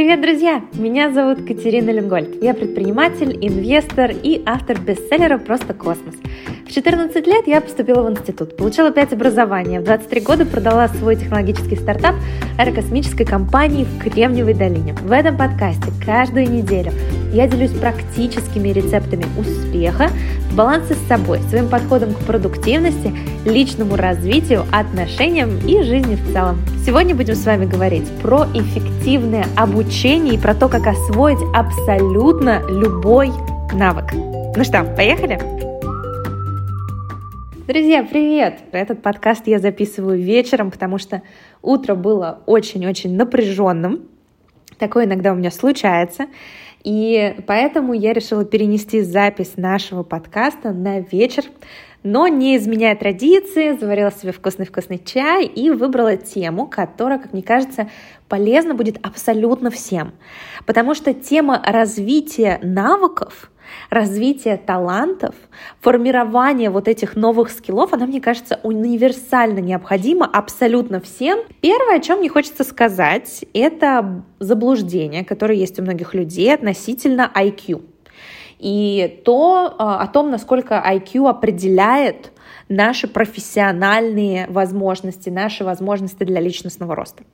Привет, друзья! Меня зовут Катерина Ленгольд. Я предприниматель, инвестор и автор бестселлера «Просто космос». В 14 лет я поступила в институт, получила 5 образований, в 23 года продала свой технологический стартап аэрокосмической компании в Кремниевой долине. В этом подкасте каждую неделю я делюсь практическими рецептами успеха, баланса с собой, своим подходом к продуктивности, личному развитию, отношениям и жизни в целом. Сегодня будем с вами говорить про эффективное обучение и про то, как освоить абсолютно любой навык. Ну что, поехали? Друзья, привет! Этот подкаст я записываю вечером, потому что утро было очень-очень напряженным. Такое иногда у меня случается. И поэтому я решила перенести запись нашего подкаста на вечер, но не изменяя традиции, заварила себе вкусный-вкусный чай и выбрала тему, которая, как мне кажется, полезна будет абсолютно всем. Потому что тема развития навыков развитие талантов, формирование вот этих новых скиллов, она, мне кажется, универсально необходима абсолютно всем. Первое, о чем мне хочется сказать, это заблуждение, которое есть у многих людей относительно IQ. И то а, о том, насколько IQ определяет наши профессиональные возможности, наши возможности для личностного роста.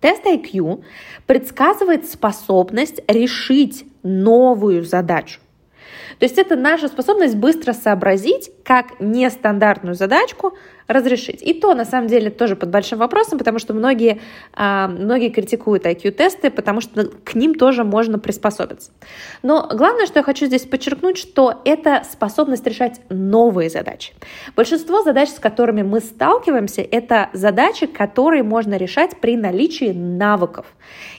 Тест IQ предсказывает способность решить новую задачу. То есть это наша способность быстро сообразить, как нестандартную задачку разрешить. И то, на самом деле, тоже под большим вопросом, потому что многие, а, многие критикуют IQ-тесты, потому что к ним тоже можно приспособиться. Но главное, что я хочу здесь подчеркнуть, что это способность решать новые задачи. Большинство задач, с которыми мы сталкиваемся, это задачи, которые можно решать при наличии навыков.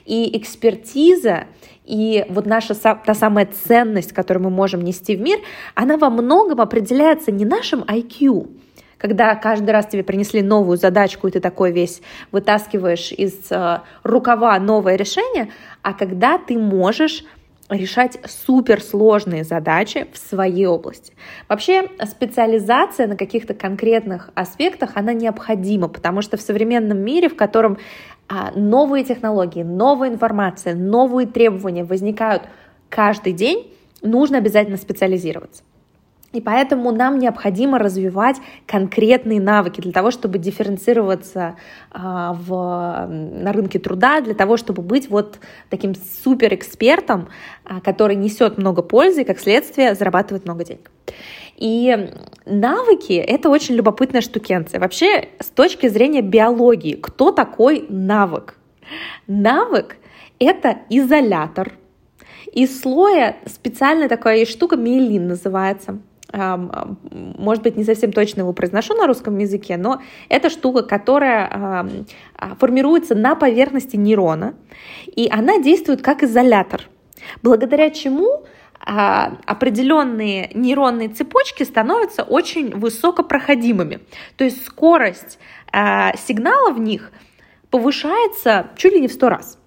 И экспертиза и вот наша та самая ценность, которую мы можем нести в мир, она во многом определяется не нашим IQ, когда каждый раз тебе принесли новую задачку, и ты такой весь вытаскиваешь из э, рукава новое решение, а когда ты можешь решать суперсложные задачи в своей области. Вообще специализация на каких-то конкретных аспектах, она необходима, потому что в современном мире, в котором новые технологии, новая информация, новые требования возникают каждый день, нужно обязательно специализироваться. И поэтому нам необходимо развивать конкретные навыки для того, чтобы дифференцироваться а, в, на рынке труда, для того, чтобы быть вот таким суперэкспертом, а, который несет много пользы и, как следствие, зарабатывает много денег. И навыки — это очень любопытная штукенция. Вообще, с точки зрения биологии, кто такой навык? Навык — это изолятор. Из слоя специальная такая штука, миелин называется — может быть, не совсем точно его произношу на русском языке, но это штука, которая формируется на поверхности нейрона, и она действует как изолятор, благодаря чему а, определенные нейронные цепочки становятся очень высокопроходимыми. То есть скорость а, сигнала в них повышается чуть ли не в сто раз.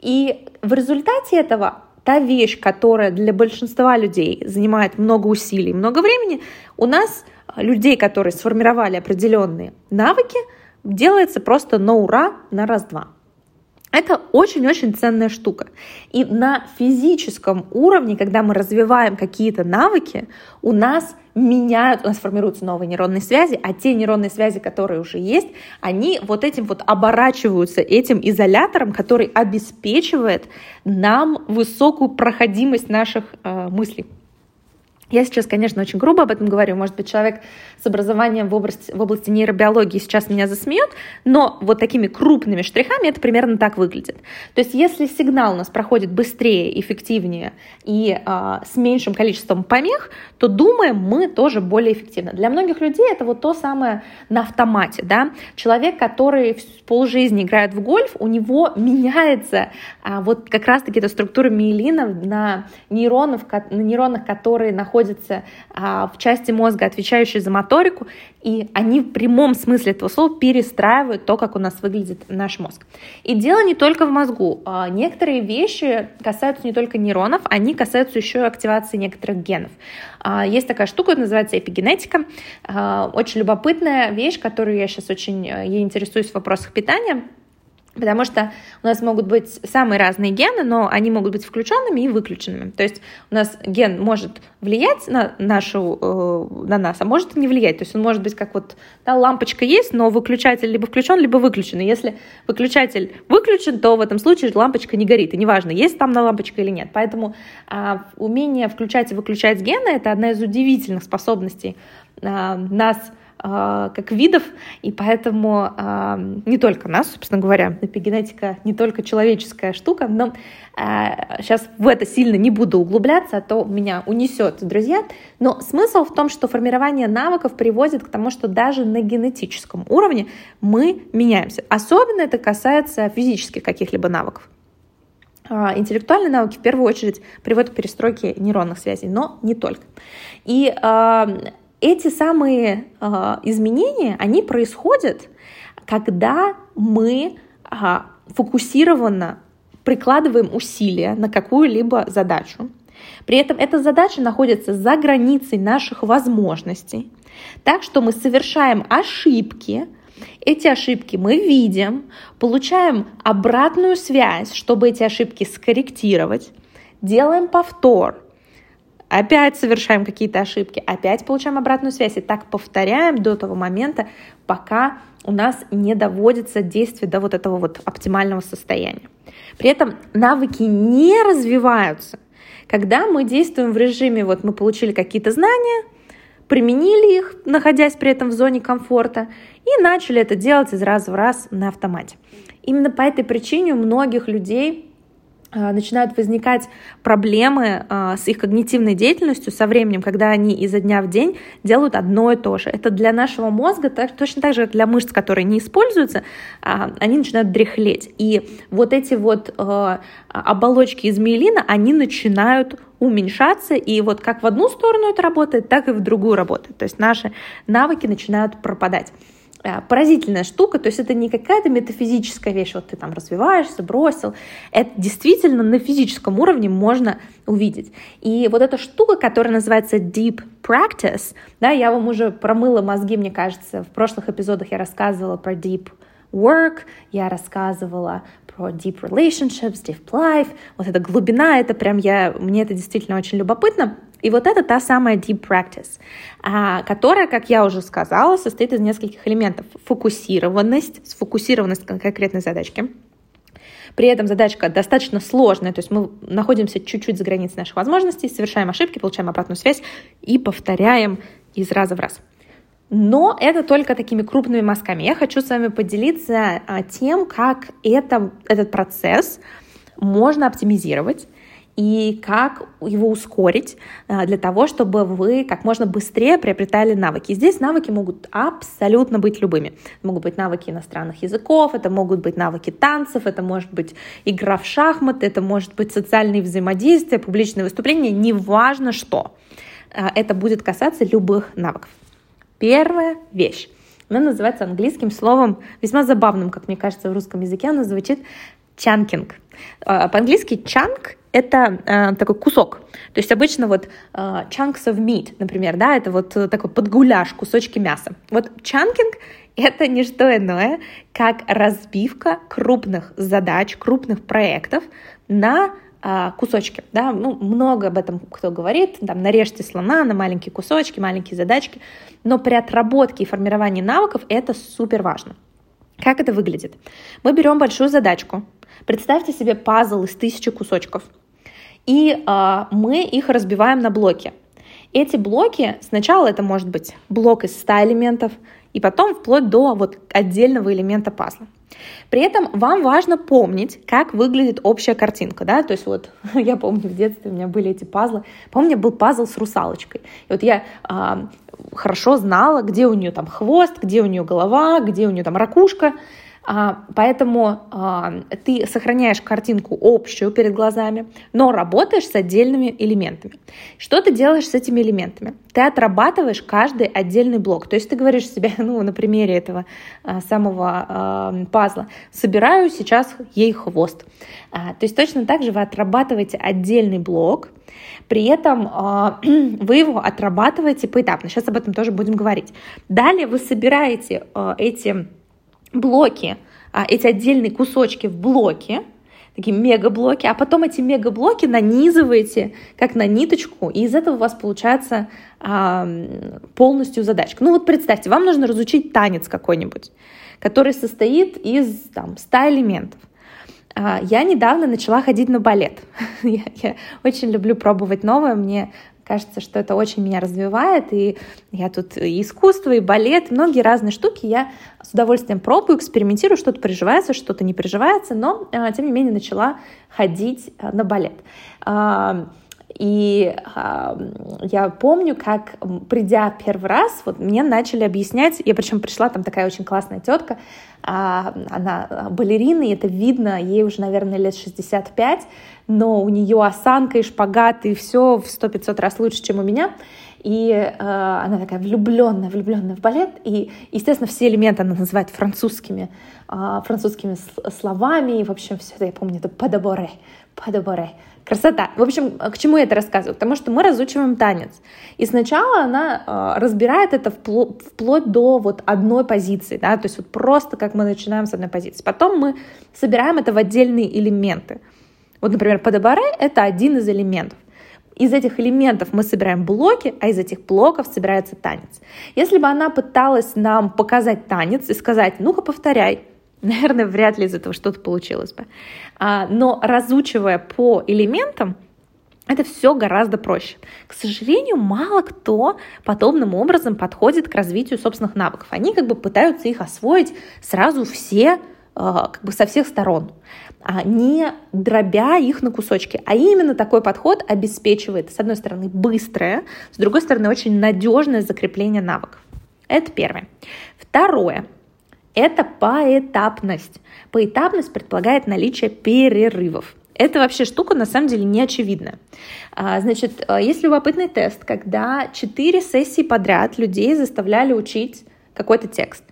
И в результате этого та вещь, которая для большинства людей занимает много усилий, много времени, у нас людей, которые сформировали определенные навыки, делается просто на ура, на раз-два. Это очень-очень ценная штука. И на физическом уровне, когда мы развиваем какие-то навыки, у нас меняют, у нас формируются новые нейронные связи, а те нейронные связи, которые уже есть, они вот этим вот оборачиваются этим изолятором, который обеспечивает нам высокую проходимость наших э, мыслей. Я сейчас, конечно, очень грубо об этом говорю. Может быть, человек с образованием в области, в области нейробиологии сейчас меня засмеет, но вот такими крупными штрихами это примерно так выглядит. То есть, если сигнал у нас проходит быстрее, эффективнее и э, с меньшим количеством помех, то думаем мы тоже более эффективно. Для многих людей это вот то самое на автомате. Да? Человек, который полжизни играет в гольф, у него меняется а, вот как раз-таки эта структура миелина на, нейронов, на нейронах, которые находятся находятся а, в части мозга, отвечающей за моторику, и они в прямом смысле этого слова перестраивают то, как у нас выглядит наш мозг. И дело не только в мозгу. А, некоторые вещи касаются не только нейронов, они касаются еще и активации некоторых генов. А, есть такая штука, называется эпигенетика. А, очень любопытная вещь, которую я сейчас очень э, ей интересуюсь в вопросах питания Потому что у нас могут быть самые разные гены, но они могут быть включенными и выключенными. То есть у нас ген может влиять на нашу, э, на нас, а может не влиять. То есть он может быть как вот да, лампочка есть, но выключатель либо включен, либо выключен. И если выключатель выключен, то в этом случае лампочка не горит. И неважно, есть там на лампочка или нет. Поэтому э, умение включать и выключать гены это одна из удивительных способностей э, нас как видов, и поэтому а, не только нас, собственно говоря, эпигенетика не только человеческая штука, но сейчас а, в это сильно не буду углубляться, а то меня унесет, друзья. Но смысл в том, что формирование навыков приводит к тому, что даже на генетическом уровне мы меняемся. Особенно это касается физических каких-либо навыков. Интеллектуальные навыки в первую очередь приводят к перестройке нейронных связей, но не только. И эти самые э, изменения, они происходят, когда мы э, фокусированно прикладываем усилия на какую-либо задачу. При этом эта задача находится за границей наших возможностей, так что мы совершаем ошибки, эти ошибки мы видим, получаем обратную связь, чтобы эти ошибки скорректировать, делаем повтор, опять совершаем какие-то ошибки, опять получаем обратную связь. И так повторяем до того момента, пока у нас не доводится действие до вот этого вот оптимального состояния. При этом навыки не развиваются. Когда мы действуем в режиме, вот мы получили какие-то знания, применили их, находясь при этом в зоне комфорта, и начали это делать из раза в раз на автомате. Именно по этой причине у многих людей начинают возникать проблемы а, с их когнитивной деятельностью со временем, когда они изо дня в день делают одно и то же. Это для нашего мозга точно так же, как для мышц, которые не используются, а, они начинают дряхлеть. И вот эти вот оболочки из миелина, они начинают уменьшаться, и вот как в одну сторону это работает, так и в другую работает. То есть наши навыки начинают пропадать. Э, поразительная штука, то есть это не какая-то метафизическая вещь, вот ты там развиваешься, бросил, это действительно на физическом уровне можно увидеть. И вот эта штука, которая называется deep practice, да, я вам уже промыла мозги, мне кажется, в прошлых эпизодах я рассказывала про deep work, я рассказывала про deep relationships, deep life, вот эта глубина, это прям я, мне это действительно очень любопытно. И вот это та самая deep practice, а, которая, как я уже сказала, состоит из нескольких элементов. Фокусированность, сфокусированность конкретной задачке. При этом задачка достаточно сложная, то есть мы находимся чуть-чуть за границей наших возможностей, совершаем ошибки, получаем обратную связь и повторяем из раза в раз. Но это только такими крупными мазками. Я хочу с вами поделиться а, тем, как это, этот процесс можно оптимизировать и как его ускорить а, для того, чтобы вы как можно быстрее приобретали навыки. здесь навыки могут абсолютно быть любыми. Это могут быть навыки иностранных языков, это могут быть навыки танцев, это может быть игра в шахматы, это может быть социальные взаимодействия, публичные выступления, неважно что. А, это будет касаться любых навыков. Первая вещь. Она называется английским словом, весьма забавным, как мне кажется, в русском языке. Она звучит чанкинг. А, по-английски чанк — это э, такой кусок. То есть обычно вот э, chunks of meat, например, да, это вот такой подгуляш, кусочки мяса. Вот чанкинг — это не что иное, как разбивка крупных задач, крупных проектов на а, кусочки, да, ну, много об этом кто говорит, там, нарежьте слона на маленькие кусочки, маленькие задачки, но при отработке и формировании навыков это супер важно. Как это выглядит? Мы берем большую задачку, представьте себе пазл из тысячи кусочков, и э, мы их разбиваем на блоки. Эти блоки, сначала это может быть блок из 100 элементов, и потом вплоть до вот отдельного элемента пазла. При этом вам важно помнить, как выглядит общая картинка, да, то есть вот я помню в детстве у меня были эти пазлы, помню, у меня был пазл с русалочкой, и вот я а, хорошо знала, где у нее там хвост, где у нее голова, где у нее там ракушка, поэтому а, ты сохраняешь картинку общую перед глазами, но работаешь с отдельными элементами. Что ты делаешь с этими элементами? Ты отрабатываешь каждый отдельный блок. То есть ты говоришь себе, ну, на примере этого а, самого пазла, собираю сейчас ей хвост. То есть точно так же вы отрабатываете отдельный блок, при этом вы его отрабатываете поэтапно. Сейчас об этом тоже будем говорить. Далее вы собираете эти блоки а, эти отдельные кусочки в блоки, такие мегаблоки, а потом эти мегаблоки нанизываете как на ниточку, и из этого у вас получается а, полностью задачка. Ну вот представьте, вам нужно разучить танец какой-нибудь, который состоит из там, 100 элементов. А, я недавно начала ходить на балет. я, я очень люблю пробовать новое. Мне кажется, что это очень меня развивает, и я тут и искусство, и балет, многие разные штуки я с удовольствием пробую, экспериментирую, что-то приживается, что-то не приживается, но, а, тем не менее, начала ходить а, на балет. И э, я помню, как, придя первый раз, вот мне начали объяснять, я причем пришла, там такая очень классная тетка, э, она балерина, и это видно, ей уже, наверное, лет 65, но у нее осанка и шпагат, и все в 100-500 раз лучше, чем у меня. И э, она такая влюбленная, влюбленная в балет. И, естественно, все элементы она называет французскими, э, французскими словами. И, в общем, все это, я помню, это «падаборе», «падаборе». Красота. В общем, к чему я это рассказываю? Потому что мы разучиваем танец. И сначала она э, разбирает это впло- вплоть до вот одной позиции, да, то есть вот просто как мы начинаем с одной позиции. Потом мы собираем это в отдельные элементы. Вот, например, подобаре — это один из элементов. Из этих элементов мы собираем блоки, а из этих блоков собирается танец. Если бы она пыталась нам показать танец и сказать, ну-ка повторяй, наверное, вряд ли из этого что-то получилось бы. А, но разучивая по элементам, это все гораздо проще. К сожалению, мало кто подобным образом подходит к развитию собственных навыков. Они как бы пытаются их освоить сразу все, а, как бы со всех сторон, а не дробя их на кусочки. А именно такой подход обеспечивает, с одной стороны, быстрое, с другой стороны, очень надежное закрепление навыков. Это первое. Второе это поэтапность. Поэтапность предполагает наличие перерывов. Это вообще штука на самом деле не очевидна. А, значит, а, есть любопытный тест, когда четыре сессии подряд людей заставляли учить какой-то текст.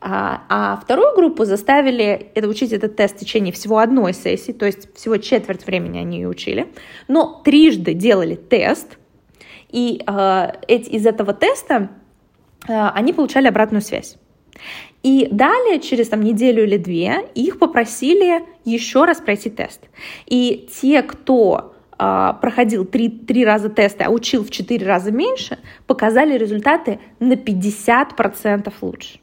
А, а вторую группу заставили это, учить этот тест в течение всего одной сессии, то есть всего четверть времени они ее учили, но трижды делали тест, и э, из этого теста э, они получали обратную связь. И далее, через там, неделю или две, их попросили еще раз пройти тест. И те, кто э, проходил три, три раза тесты, а учил в четыре раза меньше, показали результаты на 50% лучше.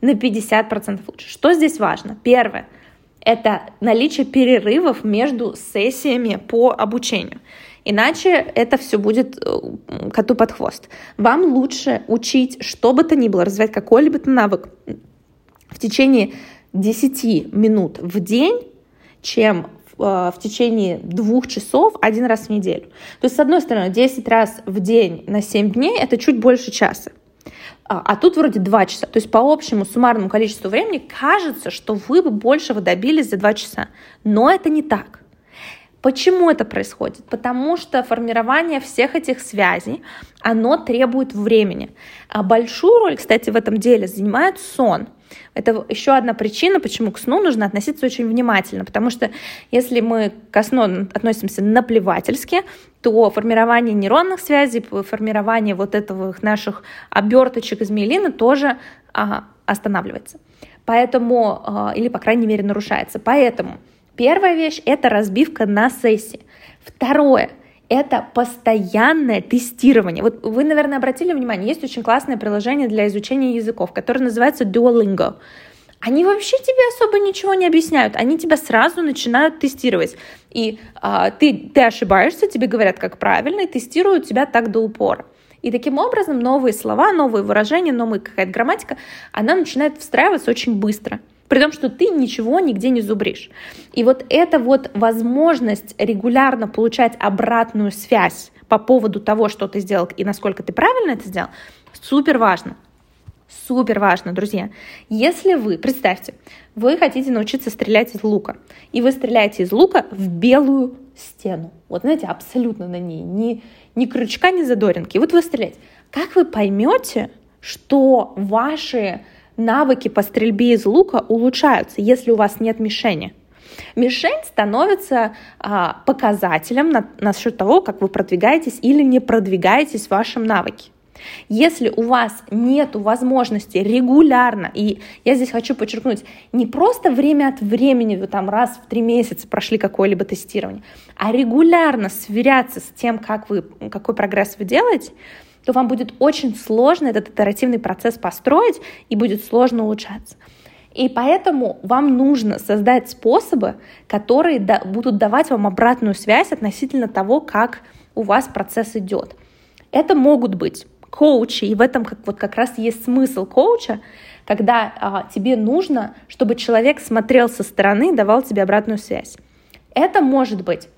На 50% лучше. Что здесь важно? Первое – это наличие перерывов между сессиями по обучению. Иначе это все будет э, коту под хвост. Вам лучше учить что бы то ни было, развивать какой-либо навык в течение 10 минут в день, чем в, э, в течение двух часов один раз в неделю. То есть, с одной стороны, 10 раз в день на 7 дней — это чуть больше часа. А, а тут вроде 2 часа. То есть по общему суммарному количеству времени кажется, что вы бы большего добились за 2 часа. Но это не так. Почему это происходит? Потому что формирование всех этих связей, оно требует времени. А большую роль, кстати, в этом деле занимает сон. Это еще одна причина, почему к сну нужно относиться очень внимательно, потому что если мы к сну относимся наплевательски, то формирование нейронных связей, формирование вот этого наших оберточек из миелина тоже а, останавливается. Поэтому, а, или, по крайней мере, нарушается. Поэтому Первая вещь — это разбивка на сессии. Второе — это постоянное тестирование. Вот вы, наверное, обратили внимание, есть очень классное приложение для изучения языков, которое называется Duolingo. Они вообще тебе особо ничего не объясняют, они тебя сразу начинают тестировать. И а, ты, ты ошибаешься, тебе говорят, как правильно, и тестируют тебя так до упора. И таким образом новые слова, новые выражения, новая какая-то грамматика, она начинает встраиваться очень быстро — при том, что ты ничего нигде не зубришь. И вот эта вот возможность регулярно получать обратную связь по поводу того, что ты сделал и насколько ты правильно это сделал, супер важно. Супер важно, друзья. Если вы, представьте, вы хотите научиться стрелять из лука, и вы стреляете из лука в белую стену. Вот знаете, абсолютно на ней. Ни, ни крючка, ни задоринки. И вот вы стреляете. Как вы поймете, что ваши навыки по стрельбе из лука улучшаются, если у вас нет мишени. Мишень становится а, показателем на, насчет того, как вы продвигаетесь или не продвигаетесь в вашем навыке. Если у вас нет возможности регулярно, и я здесь хочу подчеркнуть, не просто время от времени, вы там раз в три месяца прошли какое-либо тестирование, а регулярно сверяться с тем, как вы, какой прогресс вы делаете, то вам будет очень сложно этот итеративный процесс построить и будет сложно улучшаться. И поэтому вам нужно создать способы, которые будут давать вам обратную связь относительно того, как у вас процесс идет. Это могут быть коучи, и в этом как, вот как раз есть смысл коуча, когда а, тебе нужно, чтобы человек смотрел со стороны и давал тебе обратную связь. Это может быть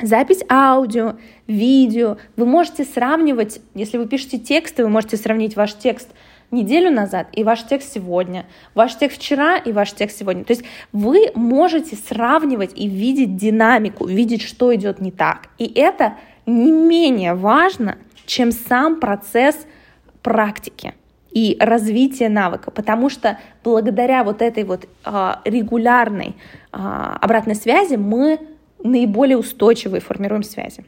запись аудио, видео. Вы можете сравнивать, если вы пишете тексты, вы можете сравнить ваш текст неделю назад и ваш текст сегодня, ваш текст вчера и ваш текст сегодня. То есть вы можете сравнивать и видеть динамику, видеть, что идет не так. И это не менее важно, чем сам процесс практики и развития навыка, потому что благодаря вот этой вот а, регулярной а, обратной связи мы наиболее устойчивые формируем связи.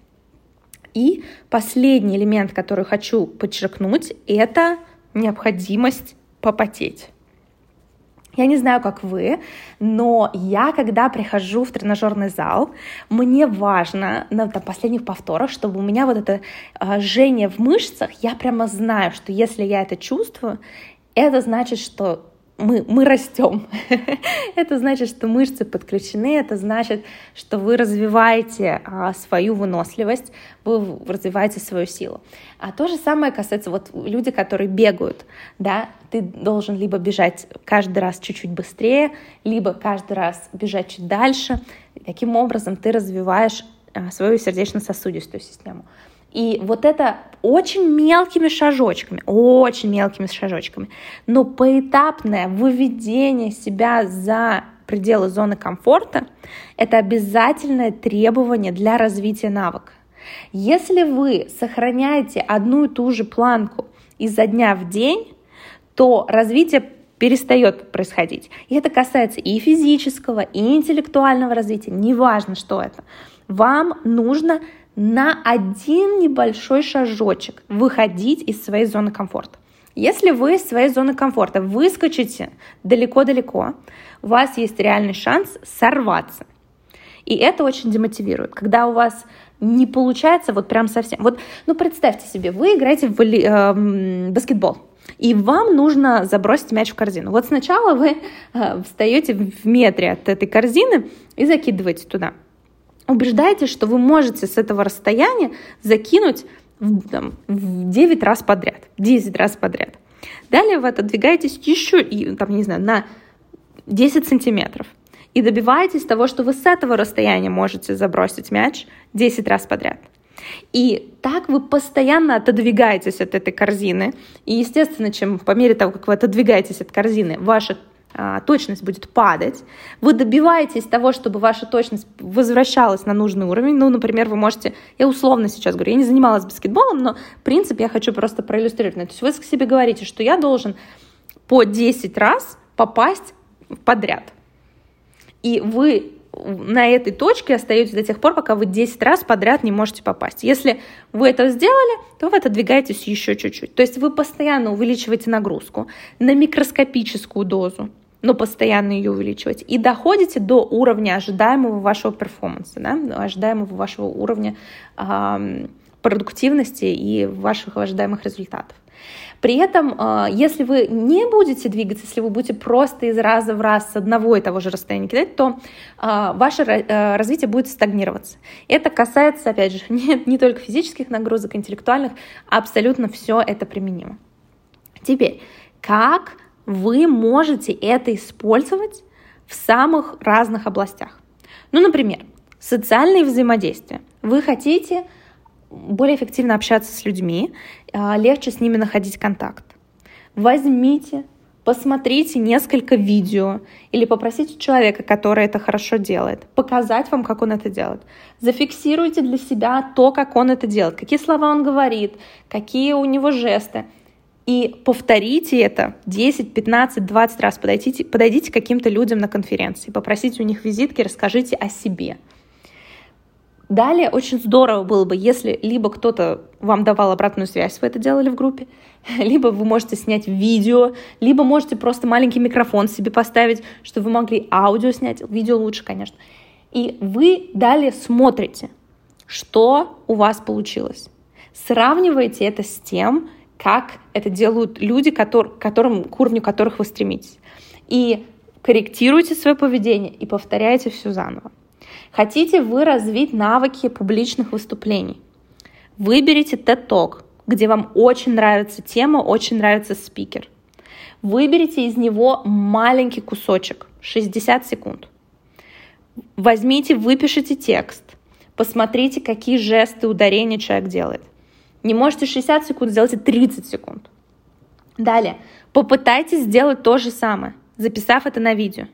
И последний элемент, который хочу подчеркнуть, это необходимость попотеть. Я не знаю, как вы, но я, когда прихожу в тренажерный зал, мне важно на там, последних повторах, чтобы у меня вот это э, жжение в мышцах, я прямо знаю, что если я это чувствую, это значит, что мы, мы растем. это значит, что мышцы подключены, это значит, что вы развиваете а, свою выносливость, вы развиваете свою силу. А то же самое касается вот люди, которые бегают, да, ты должен либо бежать каждый раз чуть-чуть быстрее, либо каждый раз бежать чуть дальше. Таким образом ты развиваешь а, свою сердечно-сосудистую систему. И вот это очень мелкими шажочками, очень мелкими шажочками, но поэтапное выведение себя за пределы зоны комфорта — это обязательное требование для развития навыка. Если вы сохраняете одну и ту же планку изо дня в день, то развитие перестает происходить. И это касается и физического, и интеллектуального развития, неважно, что это. Вам нужно на один небольшой шажочек выходить из своей зоны комфорта. Если вы из своей зоны комфорта выскочите далеко-далеко, у вас есть реальный шанс сорваться. И это очень демотивирует. Когда у вас не получается вот прям совсем. Вот, ну представьте себе, вы играете в э, баскетбол, и вам нужно забросить мяч в корзину. Вот сначала вы э, встаете в метре от этой корзины и закидываете туда убеждайтесь, что вы можете с этого расстояния закинуть в, там, в 9 раз подряд, 10 раз подряд. Далее вы отодвигаетесь еще, там, не знаю, на 10 сантиметров и добиваетесь того, что вы с этого расстояния можете забросить мяч 10 раз подряд. И так вы постоянно отодвигаетесь от этой корзины. И, естественно, чем по мере того, как вы отодвигаетесь от корзины, ваша а, точность будет падать, вы добиваетесь того, чтобы ваша точность возвращалась на нужный уровень. Ну, например, вы можете, я условно сейчас говорю, я не занималась баскетболом, но принцип я хочу просто проиллюстрировать. То есть вы к себе говорите, что я должен по 10 раз попасть подряд. И вы на этой точке остаетесь до тех пор, пока вы 10 раз подряд не можете попасть. Если вы это сделали, то вы отодвигаетесь еще чуть-чуть. То есть вы постоянно увеличиваете нагрузку на микроскопическую дозу, но постоянно ее увеличивать. И доходите до уровня ожидаемого вашего перформанса, да, ожидаемого вашего уровня э, продуктивности и ваших ожидаемых результатов. При этом, а, если вы не будете двигаться, если вы будете просто из раза в раз с одного и того же расстояния кидать, то а, ваше э, развитие будет стагнироваться. Это касается, опять же, не, не только физических нагрузок, интеллектуальных, абсолютно все это применимо. Теперь, как вы можете это использовать в самых разных областях? Ну, например, социальные взаимодействия. Вы хотите более эффективно общаться с людьми, а, легче с ними находить контакт. Возьмите, посмотрите несколько видео или попросите человека, который это хорошо делает, показать вам, как он это делает. Зафиксируйте для себя то, как он это делает, какие слова он говорит, какие у него жесты. И повторите это 10, 15, 20 раз. Подойдите, подойдите к каким-то людям на конференции, попросите у них визитки, расскажите о себе Далее очень здорово было бы, если либо кто-то вам давал обратную связь, вы это делали в группе, либо вы можете снять видео, либо можете просто маленький микрофон себе поставить, чтобы вы могли аудио снять, видео лучше, конечно. И вы далее смотрите, что у вас получилось. Сравнивайте это с тем, как это делают люди, который, которым, к уровню которых вы стремитесь. И корректируйте свое поведение и повторяйте все заново. Хотите вы развить навыки публичных выступлений? Выберите TED Talk, где вам очень нравится тема, очень нравится спикер. Выберите из него маленький кусочек, 60 секунд. Возьмите, выпишите текст, посмотрите, какие жесты, ударения человек делает. Не можете 60 секунд, сделайте 30 секунд. Далее, попытайтесь сделать то же самое, записав это на видео.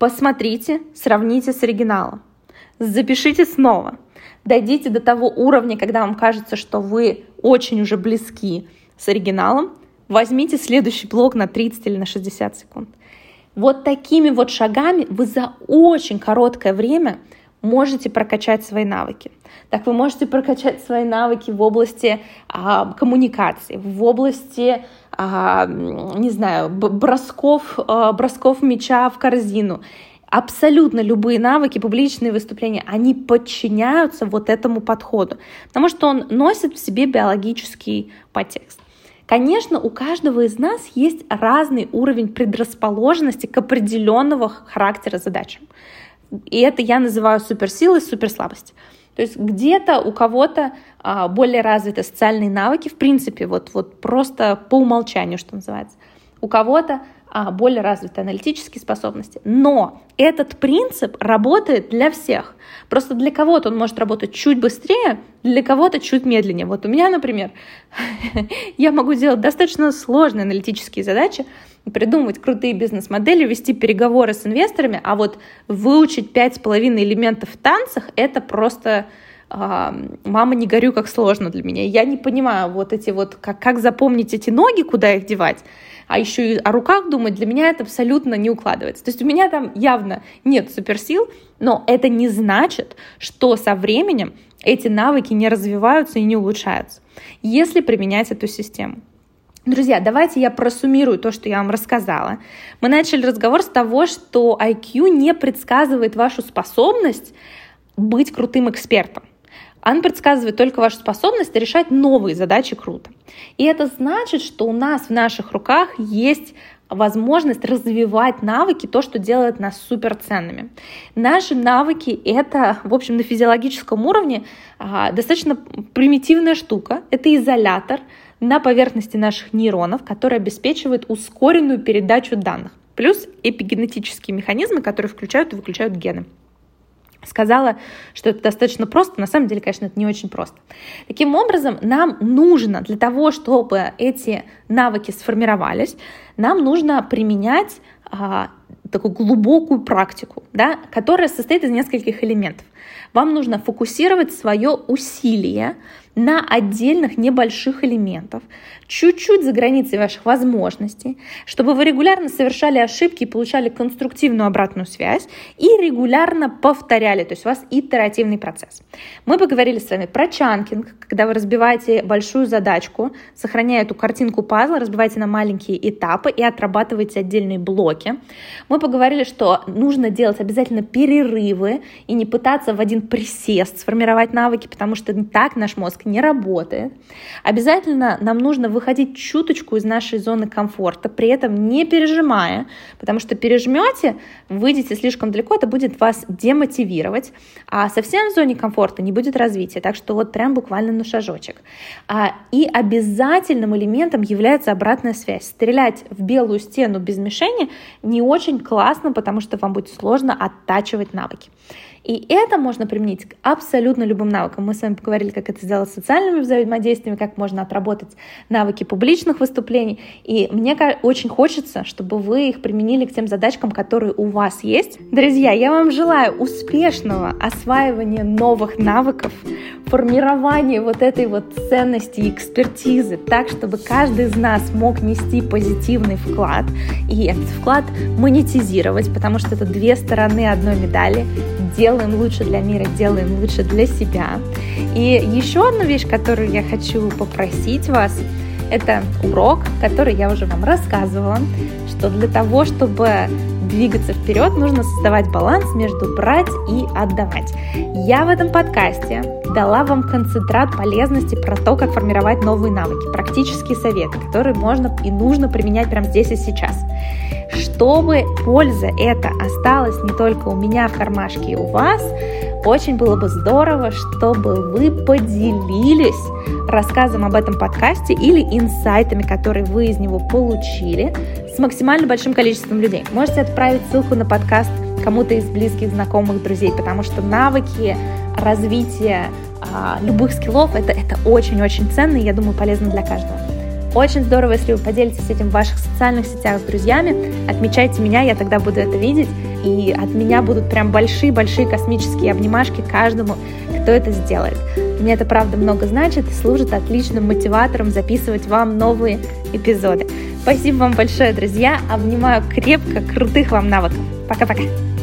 Посмотрите, сравните с оригиналом. Запишите снова. Дойдите до того уровня, когда вам кажется, что вы очень уже близки с оригиналом. Возьмите следующий блок на 30 или на 60 секунд. Вот такими вот шагами вы за очень короткое время можете прокачать свои навыки. Так вы можете прокачать свои навыки в области а, коммуникации, в области, а, не знаю, бросков, а, бросков мяча в корзину. Абсолютно любые навыки, публичные выступления, они подчиняются вот этому подходу, потому что он носит в себе биологический подтекст. Конечно, у каждого из нас есть разный уровень предрасположенности к определенного характера задачам. И это я называю суперсилой, суперслабость. То есть где-то у кого-то а, более развиты социальные навыки, в принципе, вот, вот просто по умолчанию, что называется. У кого-то более развиты аналитические способности. Но этот принцип работает для всех. Просто для кого-то он может работать чуть быстрее, для кого-то чуть медленнее. Вот у меня, например, я могу делать достаточно сложные аналитические задачи, придумывать крутые бизнес-модели, вести переговоры с инвесторами, а вот выучить пять с половиной элементов в танцах — это просто мама, не горю, как сложно для меня. Я не понимаю вот эти вот, как, как запомнить эти ноги, куда их девать, а еще и о руках думать, для меня это абсолютно не укладывается. То есть у меня там явно нет суперсил, но это не значит, что со временем эти навыки не развиваются и не улучшаются, если применять эту систему. Друзья, давайте я просуммирую то, что я вам рассказала. Мы начали разговор с того, что IQ не предсказывает вашу способность быть крутым экспертом. Он предсказывает только вашу способность решать новые задачи круто. И это значит, что у нас в наших руках есть возможность развивать навыки, то, что делает нас суперценными. Наши навыки — это, в общем, на физиологическом уровне а, достаточно примитивная штука. Это изолятор на поверхности наших нейронов, который обеспечивает ускоренную передачу данных. Плюс эпигенетические механизмы, которые включают и выключают гены сказала, что это достаточно просто. На самом деле, конечно, это не очень просто. Таким образом, нам нужно для того, чтобы эти навыки сформировались, нам нужно применять а, такую глубокую практику, да, которая состоит из нескольких элементов. Вам нужно фокусировать свое усилие на отдельных небольших элементов, чуть-чуть за границей ваших возможностей, чтобы вы регулярно совершали ошибки и получали конструктивную обратную связь и регулярно повторяли, то есть у вас итеративный процесс. Мы поговорили с вами про чанкинг, когда вы разбиваете большую задачку, сохраняя эту картинку пазла, разбиваете на маленькие этапы и отрабатываете отдельные блоки. Мы поговорили, что нужно делать обязательно перерывы и не пытаться в один присест сформировать навыки, потому что так наш мозг не работает. Обязательно нам нужно выходить чуточку из нашей зоны комфорта, при этом не пережимая, потому что пережмете, выйдете слишком далеко, это будет вас демотивировать, а совсем в зоне комфорта не будет развития, так что вот прям буквально на шажочек. А, и обязательным элементом является обратная связь. Стрелять в белую стену без мишени не очень классно, потому что вам будет сложно оттачивать навыки. И это можно применить к абсолютно любым навыкам. Мы с вами поговорили, как это сделать с социальными взаимодействиями, как можно отработать навыки публичных выступлений. И мне очень хочется, чтобы вы их применили к тем задачкам, которые у вас есть. Друзья, я вам желаю успешного осваивания новых навыков, формирование вот этой вот ценности и экспертизы так, чтобы каждый из нас мог нести позитивный вклад и этот вклад монетизировать, потому что это две стороны одной медали. Делаем лучше для мира, делаем лучше для себя. И еще одну вещь, которую я хочу попросить вас, это урок, который я уже вам рассказывала, что для того, чтобы двигаться вперед, нужно создавать баланс между брать и отдавать. Я в этом подкасте дала вам концентрат полезности про то, как формировать новые навыки, практические советы, которые можно и нужно применять прямо здесь и сейчас. Чтобы польза эта осталась не только у меня в кармашке и у вас, очень было бы здорово, чтобы вы поделились рассказом об этом подкасте или инсайтами, которые вы из него получили, с максимально большим количеством людей. Можете отправить ссылку на подкаст кому-то из близких, знакомых, друзей, потому что навыки развития а, любых скиллов это, это очень-очень ценно и, я думаю, полезно для каждого. Очень здорово, если вы поделитесь этим в ваших социальных сетях с друзьями. Отмечайте меня, я тогда буду это видеть. И от меня будут прям большие-большие космические обнимашки каждому, кто это сделает. Мне это правда много значит и служит отличным мотиватором записывать вам новые эпизоды. Спасибо вам большое, друзья. Обнимаю крепко, крутых вам навыков. Пока-пока.